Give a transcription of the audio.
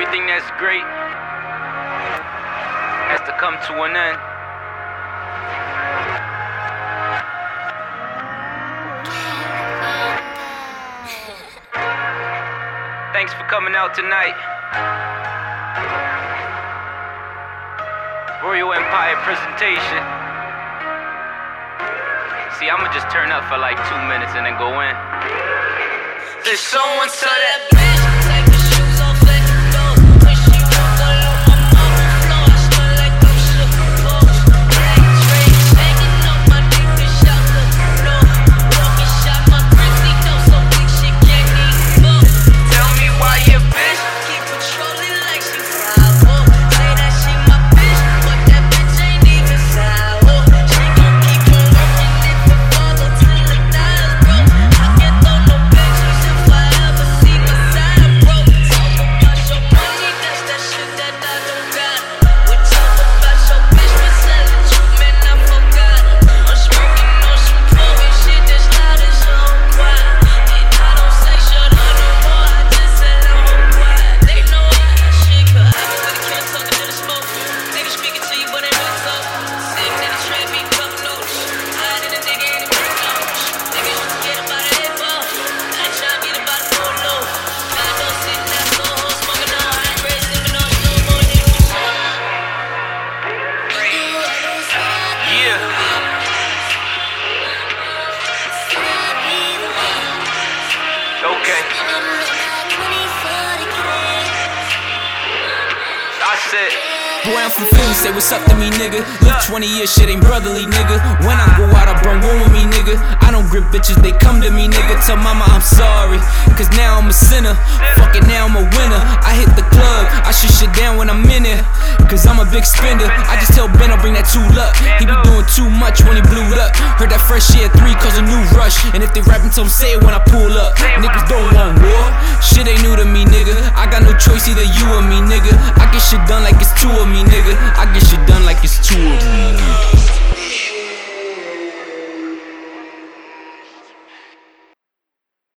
everything that's great has to come to an end. Thanks for coming out tonight. Royal Empire presentation. See, I'ma just turn up for like two minutes and then go in. Did someone tell that Boy, I'm from Philly, say what's up to me, nigga. Look, 20 years shit ain't brotherly, nigga. When I go out, I bring one with me, nigga. I don't grip bitches, they come to me, nigga. Tell mama I'm sorry, cause now I'm a sinner. Fuck it, now I'm a winner. I hit the club, I shoot shit down when I'm in it. Cause I'm a big spender. I just tell Ben I'll bring that tool up. He be doing too much when he blew up. Heard that fresh year three cause a new rush. And if they rapping, tell 'em say it when I pull up. Niggas don't want war. Shit ain't new to me, nigga. I got no choice, either you or me, nigga. I get shit done like two of me, nigga. I